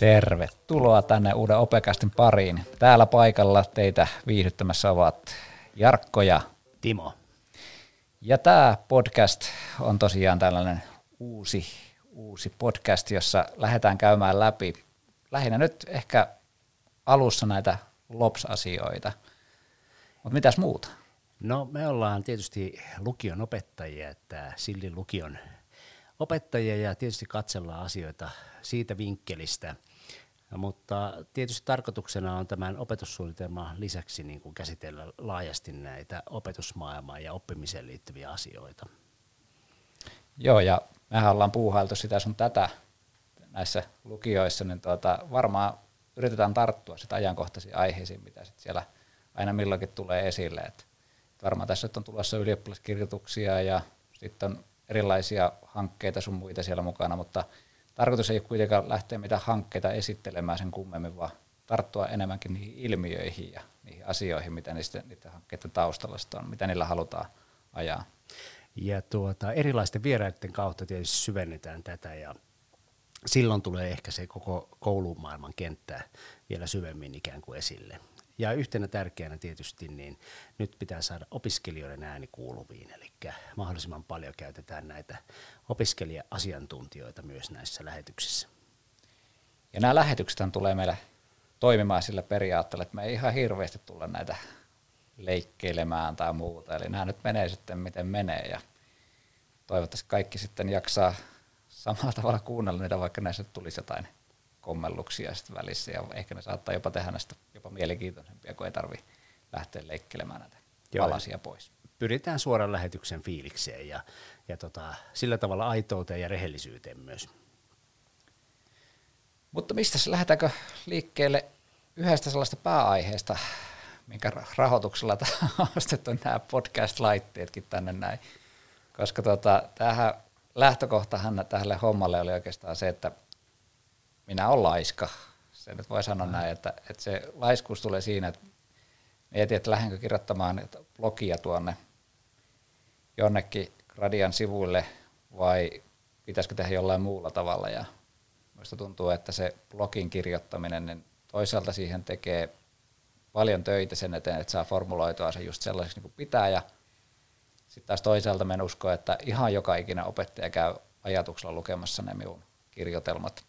Tervetuloa tänne uuden Opekastin pariin. Täällä paikalla teitä viihdyttämässä ovat Jarkko ja Timo. Ja tämä podcast on tosiaan tällainen uusi, uusi podcast, jossa lähdetään käymään läpi lähinnä nyt ehkä alussa näitä LOPS-asioita. Mutta mitäs muuta? No me ollaan tietysti lukion opettajia, että Sillin lukion opettajia ja tietysti katsellaan asioita siitä vinkkelistä. Mutta tietysti tarkoituksena on tämän opetussuunnitelman lisäksi niin kuin käsitellä laajasti näitä opetusmaailmaan ja oppimiseen liittyviä asioita. Joo, ja mehän ollaan puuhailtu sitä sun tätä näissä lukioissa, niin tuota, varmaan yritetään tarttua sitä ajankohtaisiin aiheisiin, mitä sit siellä aina milloinkin tulee esille. Et varmaan tässä on tulossa ylioppilaskirjoituksia ja sitten on erilaisia hankkeita sun muita siellä mukana, mutta tarkoitus ei kuitenkaan lähteä mitään hankkeita esittelemään sen kummemmin, vaan tarttua enemmänkin niihin ilmiöihin ja niihin asioihin, mitä niistä, niiden hankkeiden taustalla on, mitä niillä halutaan ajaa. Ja tuota, erilaisten vieraiden kautta tietysti syvennetään tätä ja silloin tulee ehkä se koko koulumaailman kenttä vielä syvemmin ikään kuin esille. Ja yhtenä tärkeänä tietysti, niin nyt pitää saada opiskelijoiden ääni kuuluviin, eli mahdollisimman paljon käytetään näitä opiskelija-asiantuntijoita myös näissä lähetyksissä. Ja nämä lähetykset tulee meille toimimaan sillä periaatteella, että me ei ihan hirveästi tulla näitä leikkeilemään tai muuta. Eli nämä nyt menee sitten miten menee ja toivottavasti kaikki sitten jaksaa samalla tavalla kuunnella niitä, vaikka näissä tulisi jotain kommelluksia sitten välissä ja ehkä ne saattaa jopa tehdä näistä jopa mielenkiintoisempia, kun ei tarvi lähteä leikkelemään näitä Joo. palasia pois. Pyritään suoran lähetyksen fiilikseen ja, ja tota, sillä tavalla aitouteen ja rehellisyyteen myös. Mutta mistä lähdetäänkö liikkeelle yhdestä sellaista pääaiheesta, minkä rahoituksella on ostettu nämä podcast-laitteetkin tänne näin. Koska tota, tämähän lähtökohtahan tälle hommalle oli oikeastaan se, että minä olen laiska. Se nyt voi sanoa näin, että, että se laiskuus tulee siinä, että mietin, että lähdenkö kirjoittamaan blogia tuonne jonnekin Gradian sivuille vai pitäisikö tehdä jollain muulla tavalla. Ja minusta tuntuu, että se blogin kirjoittaminen, niin toisaalta siihen tekee paljon töitä sen eteen, että saa formuloitua se just sellaiseksi niin kuin pitää ja sitten taas toisaalta men usko, että ihan joka ikinen opettaja käy ajatuksella lukemassa ne minun kirjoitelmat.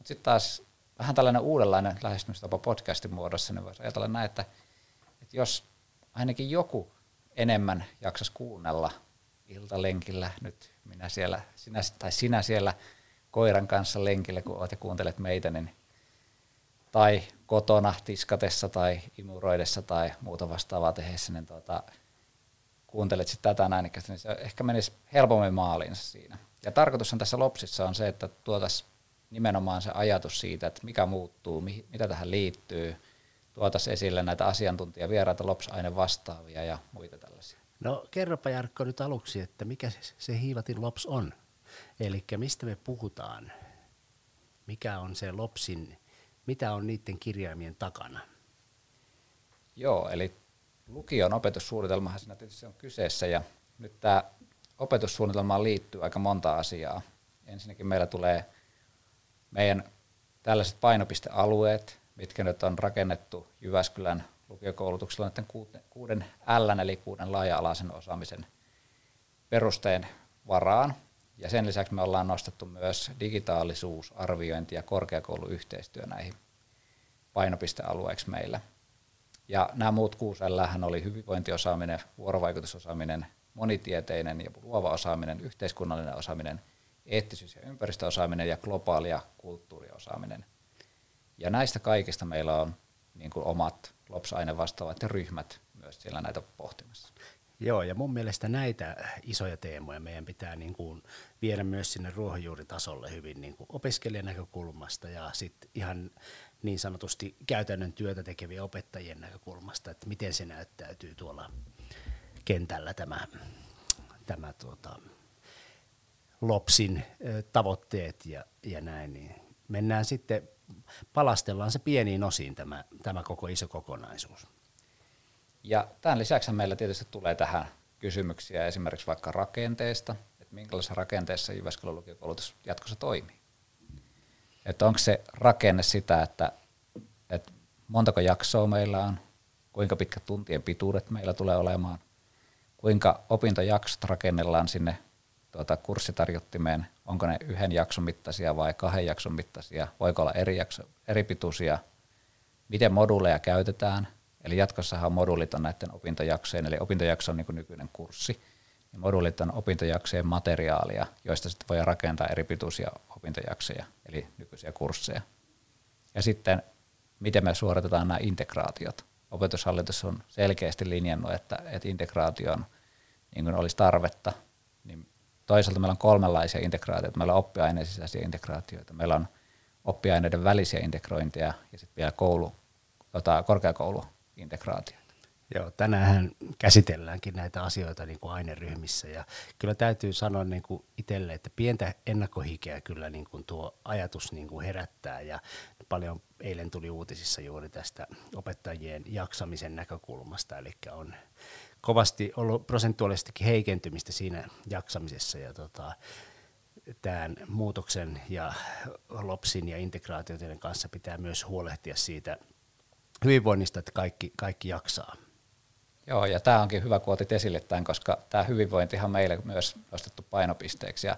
Mutta sitten taas vähän tällainen uudenlainen lähestymistapa podcastin muodossa, niin voisi ajatella näin, että, että jos ainakin joku enemmän jaksas kuunnella iltalenkillä nyt minä siellä, sinä, tai sinä siellä koiran kanssa lenkillä, kun olet ja kuuntelet meitä, niin, tai kotona tiskatessa tai imuroidessa tai muuta vastaavaa tehdessä, niin tuota, kuuntelet sitten tätä näin, niin se ehkä menisi helpommin maaliinsa siinä. Ja tarkoitushan tässä lopsissa on se, että tuotaisiin nimenomaan se ajatus siitä, että mikä muuttuu, mitä tähän liittyy, tuotaisiin esille näitä asiantuntijavieraita, LOPS-aine vastaavia ja muita tällaisia. No kerropa Jarkko nyt aluksi, että mikä se hiivatin LOPS on? Eli mistä me puhutaan? Mikä on se LOPSin, mitä on niiden kirjaimien takana? Joo, eli lukion opetussuunnitelmahan siinä tietysti on kyseessä ja nyt tämä opetussuunnitelmaan liittyy aika monta asiaa. Ensinnäkin meillä tulee meidän tällaiset painopistealueet, mitkä nyt on rakennettu Jyväskylän lukiokoulutuksella näiden kuuden L, eli kuuden laaja-alaisen osaamisen perusteen varaan. Ja sen lisäksi me ollaan nostettu myös digitaalisuus, arviointi ja korkeakouluyhteistyö näihin painopistealueiksi meillä. Ja nämä muut kuusi L oli hyvinvointiosaaminen, vuorovaikutusosaaminen, monitieteinen ja luova osaaminen, yhteiskunnallinen osaaminen, eettisyys- ja ympäristöosaaminen ja globaali- ja kulttuuriosaaminen. Ja näistä kaikista meillä on niin kuin omat LOPS-aine vastaavat ryhmät myös siellä näitä pohtimassa. Joo, ja mun mielestä näitä isoja teemoja meidän pitää niin kuin viedä myös sinne ruohonjuuritasolle hyvin niin kuin opiskelijan näkökulmasta ja sitten ihan niin sanotusti käytännön työtä tekevien opettajien näkökulmasta, että miten se näyttäytyy tuolla kentällä tämä, tämä tuota, LOPSin tavoitteet ja, ja näin, niin mennään sitten, palastellaan se pieniin osiin tämä, tämä koko iso kokonaisuus. Ja tämän lisäksi meillä tietysti tulee tähän kysymyksiä esimerkiksi vaikka rakenteesta, että minkälaisessa rakenteessa Jyväskylän lukiokoulutus jatkossa toimii. Että onko se rakenne sitä, että, että montako jaksoa meillä on, kuinka pitkät tuntien pituudet meillä tulee olemaan, kuinka opintojaksot rakennellaan sinne tuota, kurssitarjottimeen, onko ne yhden jakson mittaisia vai kahden jakson mittaisia, voiko olla eri, jakso, eri pituisia, miten moduuleja käytetään, eli jatkossahan moduulit on näiden opintojaksojen, eli opintojakso on niin nykyinen kurssi, niin moduulit on opintojaksojen materiaalia, joista sitten voi rakentaa eri pituisia opintojaksoja, eli nykyisiä kursseja. Ja sitten, miten me suoritetaan nämä integraatiot. Opetushallitus on selkeästi linjannut, että, että integraation niin olisi tarvetta, niin toisaalta meillä on kolmenlaisia integraatioita. Meillä on oppiaineen sisäisiä integraatioita, meillä on oppiaineiden välisiä integrointeja ja sitten vielä koulu, tota, korkeakouluintegraatioita. Joo, tänään käsitelläänkin näitä asioita niin kuin aineryhmissä ja kyllä täytyy sanoa niin kuin itselle, että pientä ennakkohikeä kyllä niin kuin tuo ajatus niin kuin herättää ja paljon eilen tuli uutisissa juuri tästä opettajien jaksamisen näkökulmasta, eli on kovasti ollut prosentuaalisestikin heikentymistä siinä jaksamisessa ja tota, tämän muutoksen ja LOPSin ja integraatioiden kanssa pitää myös huolehtia siitä hyvinvoinnista, että kaikki, kaikki jaksaa. Joo, ja tämä onkin hyvä, kun otit esille tämän, koska tämä hyvinvointihan meille myös nostettu painopisteeksi. Ja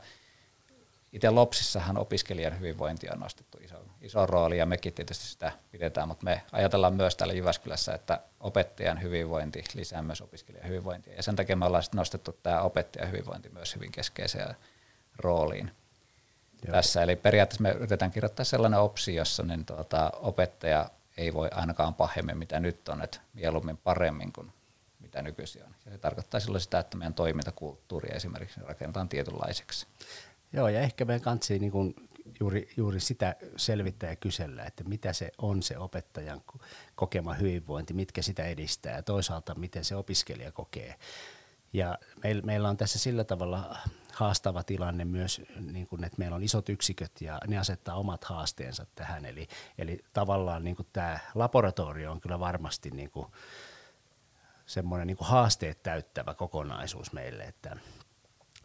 itse Lopsissahan opiskelijan hyvinvointi on nostettu iso, iso rooli, ja mekin tietysti sitä pidetään, mutta me ajatellaan myös täällä Jyväskylässä, että opettajan hyvinvointi lisää myös opiskelijan hyvinvointia. Ja sen takia me ollaan nostettu tämä opettajan hyvinvointi myös hyvin keskeiseen rooliin Joo. tässä. Eli periaatteessa me yritetään kirjoittaa sellainen opsi, jossa niin tuota, opettaja ei voi ainakaan pahemmin, mitä nyt on, että mieluummin paremmin kuin mitä nykyisin on. Ja se tarkoittaa silloin sitä, että meidän toimintakulttuuri esimerkiksi rakennetaan tietynlaiseksi. Joo, ja ehkä meidän kansi niin kuin juuri, juuri sitä selvittää ja kysellä, että mitä se on se opettajan kokema hyvinvointi, mitkä sitä edistää ja toisaalta miten se opiskelija kokee. Ja meillä on tässä sillä tavalla haastava tilanne myös, niin kuin, että meillä on isot yksiköt ja ne asettaa omat haasteensa tähän. Eli, eli tavallaan niin kuin tämä laboratorio on kyllä varmasti niin kuin, semmoinen niin haasteet täyttävä kokonaisuus meille, että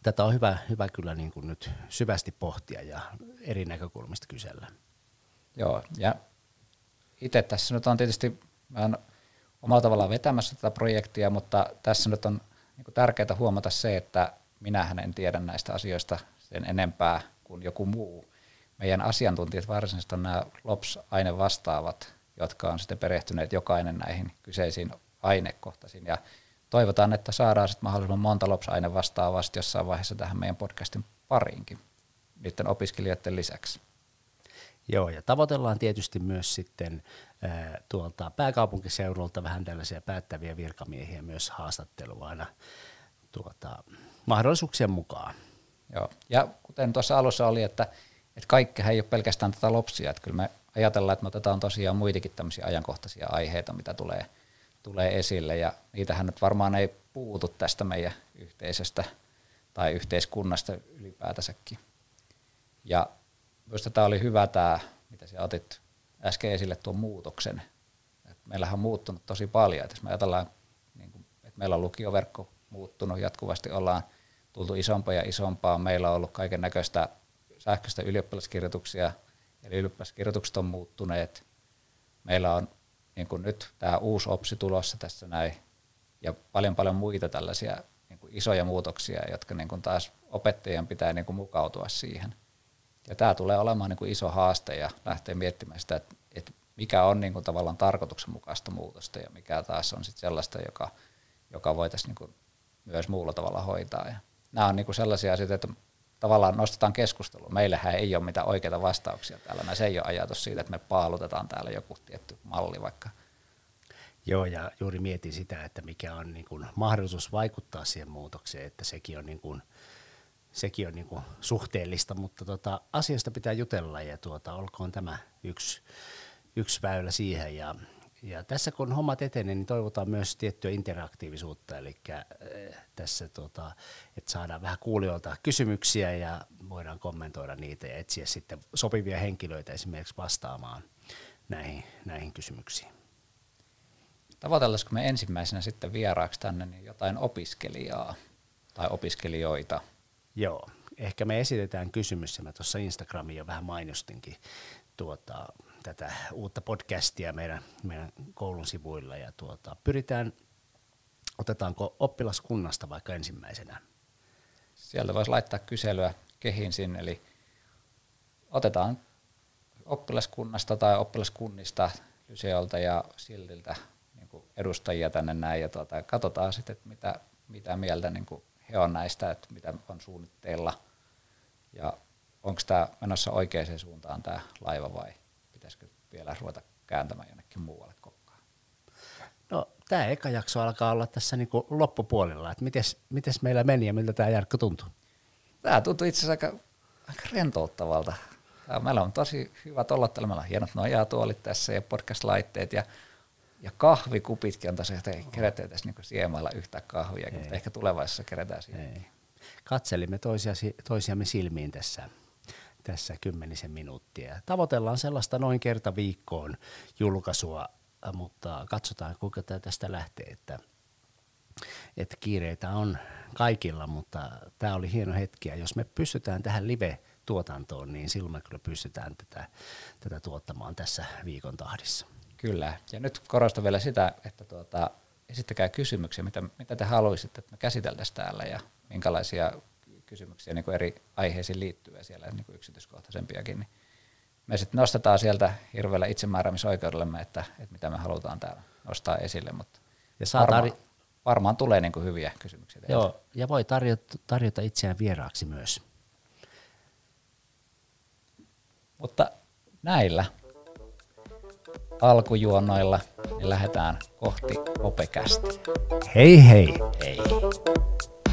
tätä on hyvä, hyvä kyllä niin kuin nyt syvästi pohtia ja eri näkökulmista kysellä. Joo, ja itse tässä nyt on tietysti, mä olen omalla tavallaan vetämässä tätä projektia, mutta tässä nyt on niin tärkeää huomata se, että minähän en tiedä näistä asioista sen enempää kuin joku muu. Meidän asiantuntijat varsinaisesti on nämä LOPS-aine vastaavat, jotka on sitten perehtyneet jokainen näihin kyseisiin ainekohtaisiin. Ja toivotaan, että saadaan sitten mahdollisimman monta LOPS-aine vastaavasti jossain vaiheessa tähän meidän podcastin pariinkin niiden opiskelijoiden lisäksi. Joo, ja tavoitellaan tietysti myös sitten tuolta pääkaupunkiseudulta vähän tällaisia päättäviä virkamiehiä myös haastattelua aina tuota, mahdollisuuksien mukaan. Joo, ja kuten tuossa alussa oli, että, että kaikkihan ei ole pelkästään tätä lopsia, että kyllä me ajatellaan, että me otetaan tosiaan muitakin tämmöisiä ajankohtaisia aiheita, mitä tulee, tulee esille, ja niitähän nyt varmaan ei puutu tästä meidän yhteisöstä tai yhteiskunnasta ylipäätänsäkin. Ja minusta tämä oli hyvä tämä, mitä sinä otit äsken esille tuon muutoksen. Et meillähän on muuttunut tosi paljon, että jos me ajatellaan, niin kuin, että meillä on lukioverkko muuttunut, jatkuvasti ollaan tultu isompaa ja isompaa. Meillä on ollut kaiken näköistä sähköistä ylioppilaskirjoituksia, eli ylioppilaskirjoitukset on muuttuneet. Meillä on niin kuin nyt tämä uusi OPSI tulossa tässä näin, ja paljon paljon muita tällaisia niin kuin isoja muutoksia, jotka niin kuin taas opettajien pitää niin kuin mukautua siihen. Ja tämä tulee olemaan niin kuin iso haaste ja lähtee miettimään sitä, että, että mikä on niin kuin tavallaan tarkoituksenmukaista muutosta ja mikä taas on sitten sellaista, joka, joka voitaisiin niin kuin myös muulla tavalla hoitaa. Ja nämä on niin kuin sellaisia asioita, että tavallaan nostetaan keskustelua. Meillähän ei ole mitään oikeita vastauksia täällä. Se ei ole ajatus siitä, että me paalutetaan täällä joku tietty malli vaikka. Joo, ja juuri mietin sitä, että mikä on niin kuin mahdollisuus vaikuttaa siihen muutokseen, että sekin on, niin kuin, sekin on niin kuin suhteellista, mutta tota, asiasta pitää jutella ja tuota, olkoon tämä yksi, yksi väylä siihen. Ja ja tässä kun hommat etenee, niin toivotaan myös tiettyä interaktiivisuutta, eli äh, tässä, tota, että saadaan vähän kuulijoilta kysymyksiä ja voidaan kommentoida niitä ja etsiä sitten sopivia henkilöitä esimerkiksi vastaamaan näihin, näihin kysymyksiin. tavoitellaanko me ensimmäisenä sitten vieraaksi tänne niin jotain opiskelijaa tai opiskelijoita? Joo, ehkä me esitetään kysymys, ja mä tuossa Instagramiin jo vähän mainostinkin tuota, tätä uutta podcastia meidän, meidän koulun sivuilla, ja tuota, pyritään, otetaanko oppilaskunnasta vaikka ensimmäisenä? Sieltä voisi laittaa kyselyä kehin sinne, eli otetaan oppilaskunnasta tai oppilaskunnista Lyseolta ja Siltiltä niin edustajia tänne näin. Ja tuota, katsotaan sitten, että mitä, mitä mieltä niin he on näistä, että mitä on suunnitteilla. Ja onko tämä menossa oikeaan suuntaan tämä laiva vai pitäisikö vielä ruveta kääntämään jonnekin muualle kokkaan? No tämä eka jakso alkaa olla tässä niin kuin loppupuolella, että mites, meillä meni ja miltä tämä Jarkko tuntuu? Tämä tuntuu itse asiassa aika, aika rentouttavalta. Tämä, meillä on tosi hyvät olla täällä, meillä on hienot nojatuolit tässä ja podcast-laitteet ja ja kahvikupitkin on tosiaan, että ei kerätä tässä niin siemailla yhtä kahvia, mutta ehkä tulevaisuudessa kerätään siihen. Katselimme toisia, toisiamme silmiin tässä, tässä kymmenisen minuuttia. Tavoitellaan sellaista noin kerta viikkoon julkaisua, mutta katsotaan kuinka tämä tästä lähtee. Että, että kiireitä on kaikilla, mutta tämä oli hieno hetki. Ja jos me pystytään tähän live-tuotantoon, niin silloin me kyllä pystytään tätä, tätä tuottamaan tässä viikon tahdissa. Kyllä, ja nyt korostan vielä sitä, että tuota, esittäkää kysymyksiä, mitä, mitä te haluaisitte, että me käsiteltäisiin täällä ja minkälaisia kysymyksiä niin kuin eri aiheisiin liittyviä siellä niin kuin yksityiskohtaisempiakin. Niin me sitten nostetaan sieltä hirveällä itsemääräämisoikeudellemme, että, että mitä me halutaan täällä nostaa esille, mutta ja saa varmaan, tarj- varmaan tulee niin kuin hyviä kysymyksiä. Teiltä. Joo, ja voi tarjota, tarjota itseään vieraaksi myös. Mutta näillä alkujuonnoilla, niin lähdetään kohti opekästi. Hei hei! Hei!